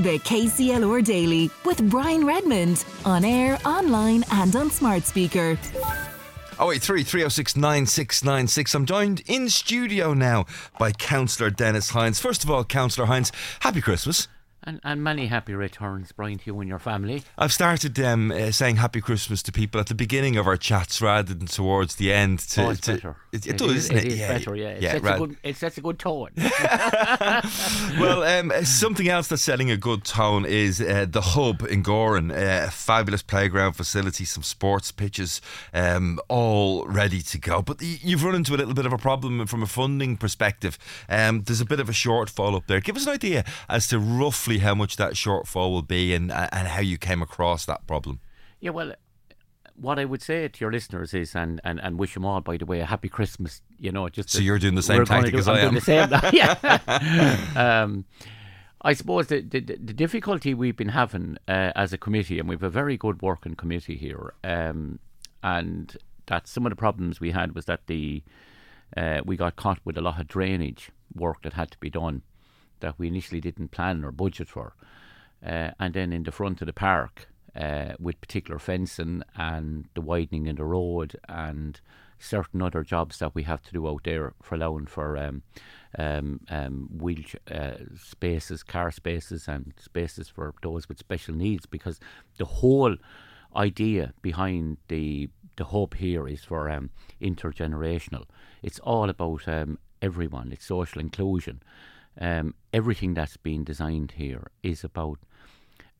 The KCLR Daily with Brian Redmond on air, online, and on smart speaker. Oh eight three three oh six nine six nine six. I'm joined in studio now by Councillor Denis Hynes. First of all, Councillor Hines, happy Christmas. And, and many happy returns, Brian, to you and your family. I've started um, uh, saying Happy Christmas to people at the beginning of our chats rather than towards the end. To, oh, it's to, better. It, It does, is- isn't it? It is better, yeah. It, yeah, sets rad- a good, it sets a good tone. well, um, something else that's setting a good tone is uh, the hub in Gowran, uh, a fabulous playground facility, some sports pitches, um, all ready to go. But you've run into a little bit of a problem from a funding perspective. Um, there's a bit of a shortfall up there. Give us an idea as to roughly how much that shortfall will be and and how you came across that problem. yeah, well, what I would say to your listeners is, and, and, and wish them all, by the way, a happy Christmas. You know, just So you're doing the same tactic do- as I'm I am. The same, yeah. um, I suppose the, the the difficulty we've been having uh, as a committee, and we've a very good working committee here, um, and that some of the problems we had was that the uh, we got caught with a lot of drainage work that had to be done that we initially didn't plan or budget for, uh, and then in the front of the park uh, with particular fencing and the widening in the road and certain other jobs that we have to do out there for allowing for um, um, um, wheel uh, spaces, car spaces, and spaces for those with special needs. Because the whole idea behind the the hub here is for um, intergenerational. It's all about um, everyone. It's social inclusion. Um, everything that's been designed here is about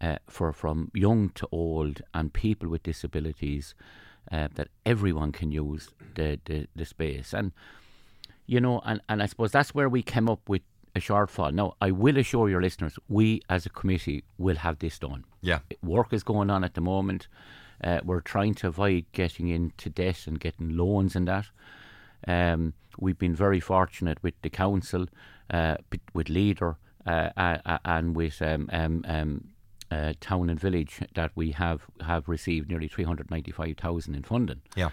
uh, for from young to old and people with disabilities uh, that everyone can use the, the, the space. And you know and, and I suppose that's where we came up with a shortfall now I will assure your listeners we as a committee will have this done. Yeah. work is going on at the moment. Uh, we're trying to avoid getting into debt and getting loans and that um, we've been very fortunate with the council, uh, with Leader, uh, and with um, um, um, uh, Town and Village that we have have received nearly three hundred ninety five thousand in funding. Yeah.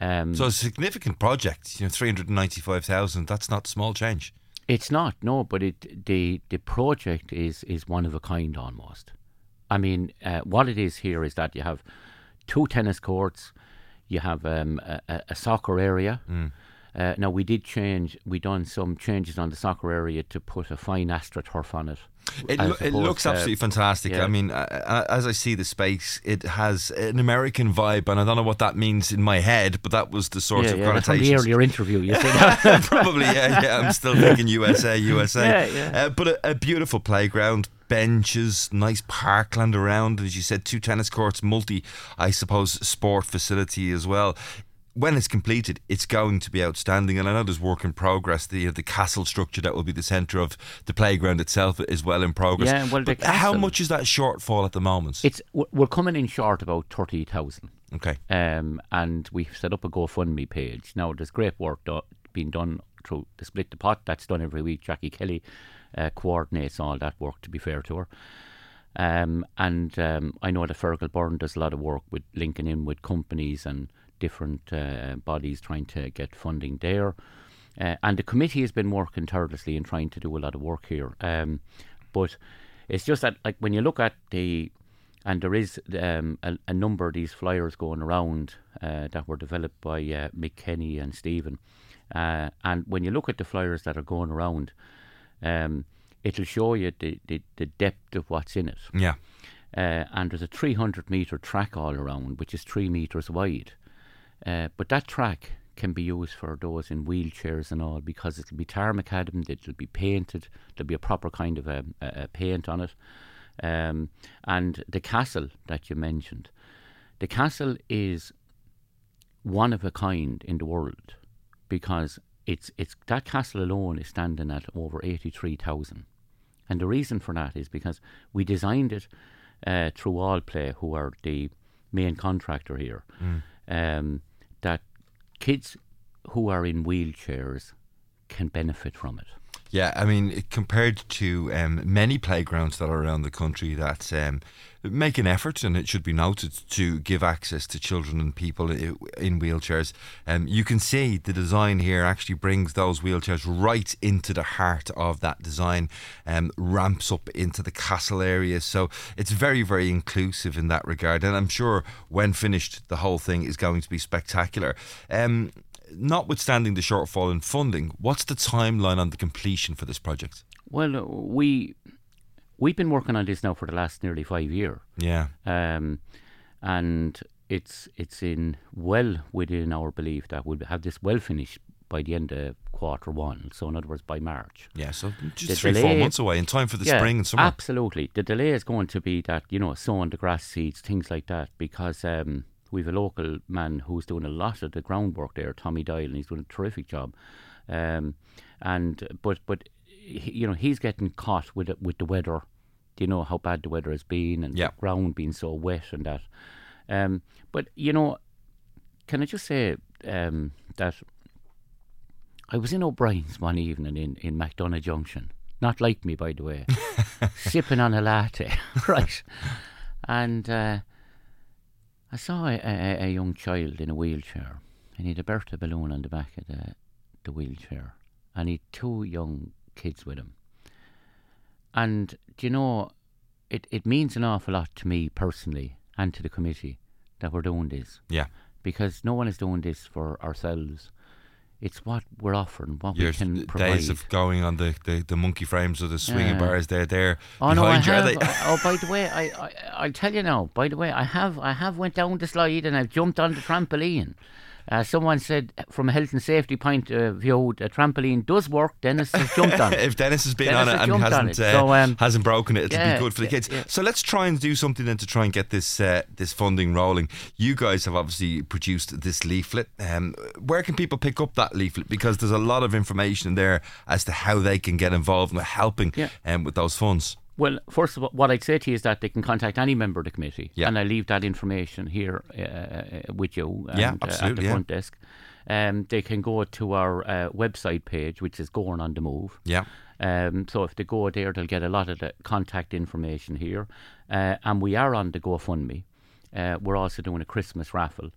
Um, So a significant project. You know, three hundred ninety-five thousand. That's not small change. It's not, no, but it the the project is is one of a kind almost. I mean, uh, what it is here is that you have two tennis courts, you have um, a, a- a soccer area. Uh, now we did change, we done some changes on the soccer area to put a fine astroturf on it. It, lo- it looks absolutely fantastic. yeah. I mean, uh, uh, as I see the space, it has an American vibe, and I don't know what that means in my head, but that was the sort Yeah, of yeah, that's from the earlier interview. You that? Probably, yeah, yeah. I'm still thinking USA, USA. Yeah, yeah. Uh, but a, a beautiful playground, benches, nice parkland around, as you said, two tennis courts, multi, I suppose, sport facility as well. When it's completed, it's going to be outstanding, and I know there's work in progress. The the castle structure that will be the centre of the playground itself is well in progress. Yeah, well, But how much is that shortfall at the moment? it's we're we're coming in short about thirty thousand. okay, um, and we've set up a GoFundMe page. Now, there's great work do- being done through the Split the Pot. That's done every week. Jackie Kelly uh, coordinates all that work, to be fair to her. Um, and um, I know that Fergal Byrne does a lot of work with linking in with companies and different uh, bodies trying to get funding there. Uh, and the committee has been working tirelessly in trying to do a lot of work here. Um, but it's just that, like, when you look at the and there is um, a, a number of these flyers going around uh, that were developed by uh, Mick Kenny and Stephen. Uh, and when you look at the flyers that are going around, um, it'll show you the, the, the depth of what's in it. yeah, Uh, and there's a 300 metre track all around, which is three metres wide. Uh, but that track can be used for those in wheelchairs and all because it'll be tarmacadam, it'll be painted, there'll be a proper kind of a, a, paint on it. Um, and the castle that you mentioned, the castle is one of a kind in the world because it's it's that castle alone is standing at over eighty three thousand, and the reason for that is because we designed it uh, through Allplay, who are the main contractor here, um, that kids who are in wheelchairs can benefit from it. Yeah, I mean, compared to um, many playgrounds that are around the country that um, make an effort, and it should be noted, to give access to children and people in wheelchairs, um, you can see the design here actually brings those wheelchairs right into the heart of that design, um, ramps up into the castle area. So it's very, very inclusive in that regard. And I'm sure when finished, the whole thing is going to be spectacular. Notwithstanding the shortfall in funding, what's the timeline on the completion for this project? Well, uh, we we've been working on this now for the last nearly five year, Yeah, um, and it's it's in well within our belief that we'll have this well finished by the end of quarter one. So in other words, by March. yeah. So just The three, four months away, in time for the spring and summer. Absolutely. The delay is going to be that, you know, sowing the grass seeds, things like that, because um, we've a local man who's doing a lot of the groundwork there, Tommy Doyle, and he's doing a terrific job. Um, and but but he, you know he's getting caught with it, with the weather. Do you know how bad the weather has been and Yeah. the ground being so wet and that. Um, but you know, can I just say um, that I was in O'Brien's one evening in, in MacDonagh Junction. Not like me, by the way. sipping on a latte, right? And uh, I saw a, a, a young child in a wheelchair, and he had a birthday balloon on the back of the, the wheelchair, and he had two young kids with him. And do you know, it, it means an awful lot to me personally and to the committee that we're doing this yeah, because no one is doing this for ourselves. It's what we're offering, what your we can provide. days of going on the, the, the monkey frames or the swinging Yeah. bars. They're there Oh no, I behind you. are have. oh, by the way, I, I I'll tell you now. By the way, I have I have went down the slide and I've jumped on the trampoline. Uh, someone said, from a health and safety point of view, the trampoline does work. Denis has jumped on it. if Denis has been Denis on it and hasn't it. uh, So, um, hasn't broken it, it'll yeah, be good for the kids. yeah. So let's try and do something then to try and get this uh, this funding rolling. You guys have obviously produced this leaflet. Um, where can people pick up that leaflet? Because there's a lot of information in there as to how they can get involved in helping um, with those funds. Well, first of all, what I'd say to you is that they can contact any member of the committee, Yeah. and I leave that information here uh, uh, with you and, Yeah, uh, at the yeah. front desk. Um, they can go to our uh, website page, which is Gowran on the Move. Yeah. Um, so if they go there, they'll get a lot of the contact information here. Uh, and we are on the GoFundMe. Uh, we're also doing a Christmas raffle.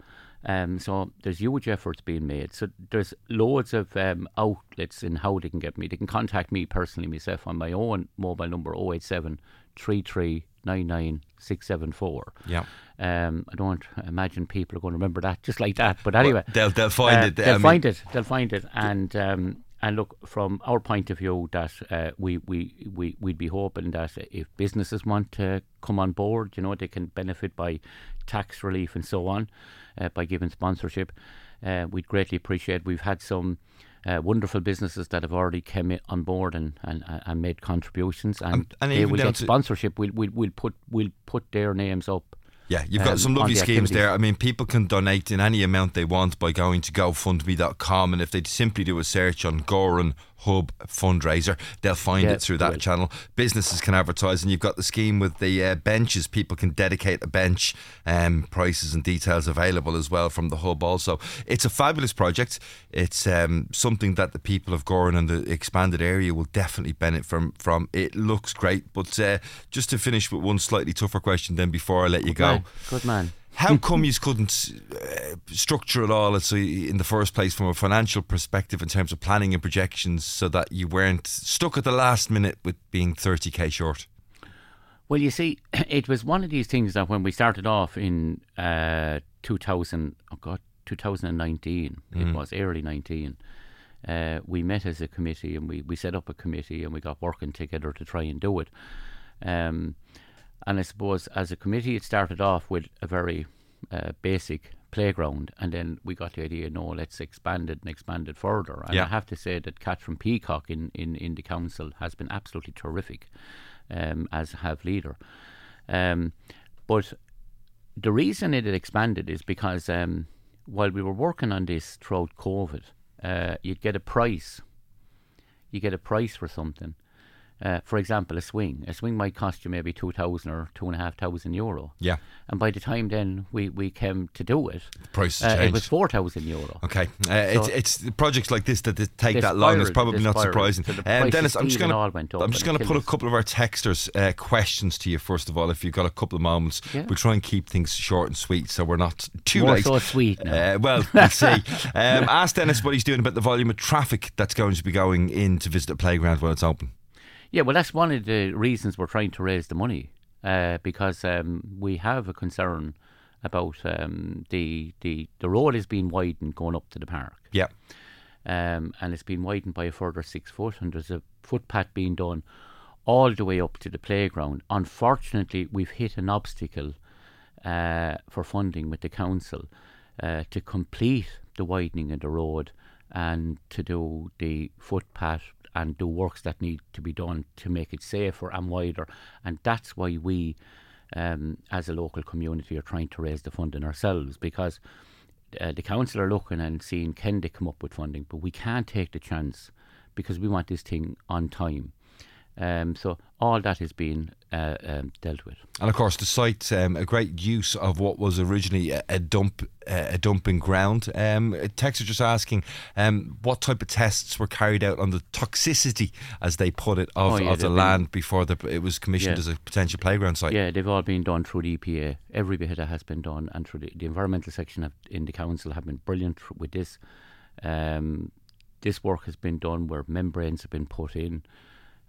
Um, so there's huge efforts being made. So there's loads of um, outlets in how they can get me. They can contact me personally myself on my own mobile number 087 3399 674. Yeah. Um, I don't imagine people are going to remember that just like that. But anyway, they'll- they'll find uh, it. They'll mean- find it. They'll find it. And um, and look, from our point of view, that uh, we we we we'd be hoping that if businesses want to come on board, you know, they can benefit by tax relief and so on, uh, by giving sponsorship. Uh, we'd greatly appreciate. We've had some. Uh, wonderful businesses that have already come on board and, and, and made contributions, and, And- and they will get sponsorship. We'll, we'll we'll put we'll put their names up Yeah, you've got um, some lovely the schemes there. I mean, people can donate in any amount they want by going to GoFundMe.com, and if they simply do a search on Gowran Hub fundraiser, they'll find Yeah, it through that channel. Businesses can advertise, and you've got the scheme with the uh, benches. People can dedicate a bench, um, prices and details available as well from the hub. Also, it's a fabulous project. It's um, something that the people of Gowran and the expanded area will definitely benefit from. From it looks great, but uh, just to finish with one slightly tougher question, then before I let you go. Man, good man. How come you couldn't uh, structure it all, in the first place from a financial perspective in terms of planning and projections so that you weren't stuck at the last minute with being 30k short? Well, you see, it was one of these things that when we started off in uh, 2000, oh God, 2019, it was early 19. Uh, we met as a committee and we, we set up a committee and we got working together to try and do it. Um, and I suppose as a committee, it started off with a very uh, basic playground, and then we got the idea, no, let's expand it and expand it further. And Yeah. I have to say that Catherine Peacock in, in, in the council has been absolutely terrific, um, as have leader. Um, but the reason it had expanded is because um, while we were working on this throughout COVID, uh, you'd get a price. You get a price for something. Uh, for example, a swing. A swing might cost you maybe 2,000 or 2,500 euro. Yeah. And by the time then we, we came to do it, Price uh, it was 4,000 euro. Okay, uh, it's, So- it's projects like this that take that long. It's probably not surprising. So the Um, Denis, I'm just going up I'm just going to put a couple of our texters uh, questions to you first of all. If you've got a couple of moments, Yeah. we'll try and keep things short and sweet, so we're not too More late. so sweet now. Uh, well, we'll see. Um, ask Denis what he's doing about the volume of traffic that's going to be going in to visit the playground when it's open. Yeah, well, that's one of the reasons we're trying to raise the money uh, because um, we have a concern about um, the, the the road is being widened going up to the park, Yeah, um, and it's been widened by a further six foot, and there's a footpath being done all the way up to the playground. Unfortunately, we've hit an obstacle uh, for funding with the council uh, to complete the widening of the road and to do the footpath and do works that need to be done to make it safer and wider. And that's why we, um, as a local community, are trying to raise the funding ourselves because uh, the council are looking and seeing can they come up with funding, but we can't take the chance because we want this thing on time. Um, so all that is being uh, um, dealt with. and of course the site um, a great use of what was originally a, a dump uh, a dumping ground. Um, texter just asking um, what type of tests were carried out on the toxicity, as they put it, of, Oh, yeah, of the been- land before the, it was commissioned Yeah. as a potential playground site. Yeah, they've all been done through the EPA. Every bit of that has been done, and through the, the environmental section have, in the council have been brilliant with this. Um, this work has been done where membranes have been put in.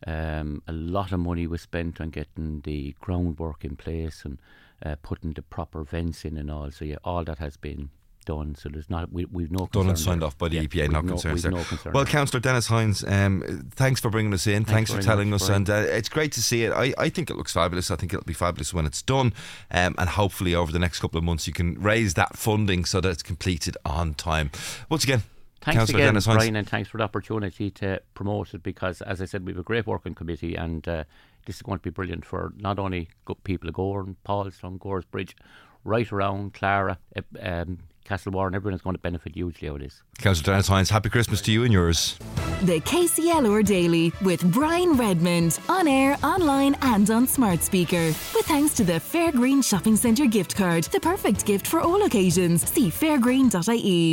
Um, a lot of money was spent on getting the groundwork in place and uh, putting the proper vents in and all. So yeah, all that has been done. So there's not we, we've no Done and signed there. off by the Yeah, EPA, no concerns there. No concern Well. Councillor Denis Hynes, um, thanks for bringing us in. Thanks, Thanks for telling us, Brian. and uh, it's great to see it. I, I think it looks fabulous. I think it'll be fabulous when it's done, um, and hopefully over the next couple of months you can raise that funding so that it's completed on time. Once again, Thanks Councillor again, Denis Hynes. Brian, and thanks for the opportunity to promote it because, as I said, we have a great working committee and uh, this is going to be brilliant for not only go- people of Gowran, Paulstown, Goresbridge, right around Clara, uh, um, Castlewarren, everyone is going to benefit hugely out of this. Councillor Denis Hynes, happy Christmas to you and yours. The KCLR Daily with Brian Redmond on air, online, and on smart speaker. With thanks to the Fairgreen Shopping Centre gift card, the perfect gift for all occasions. See fairgreen.ie.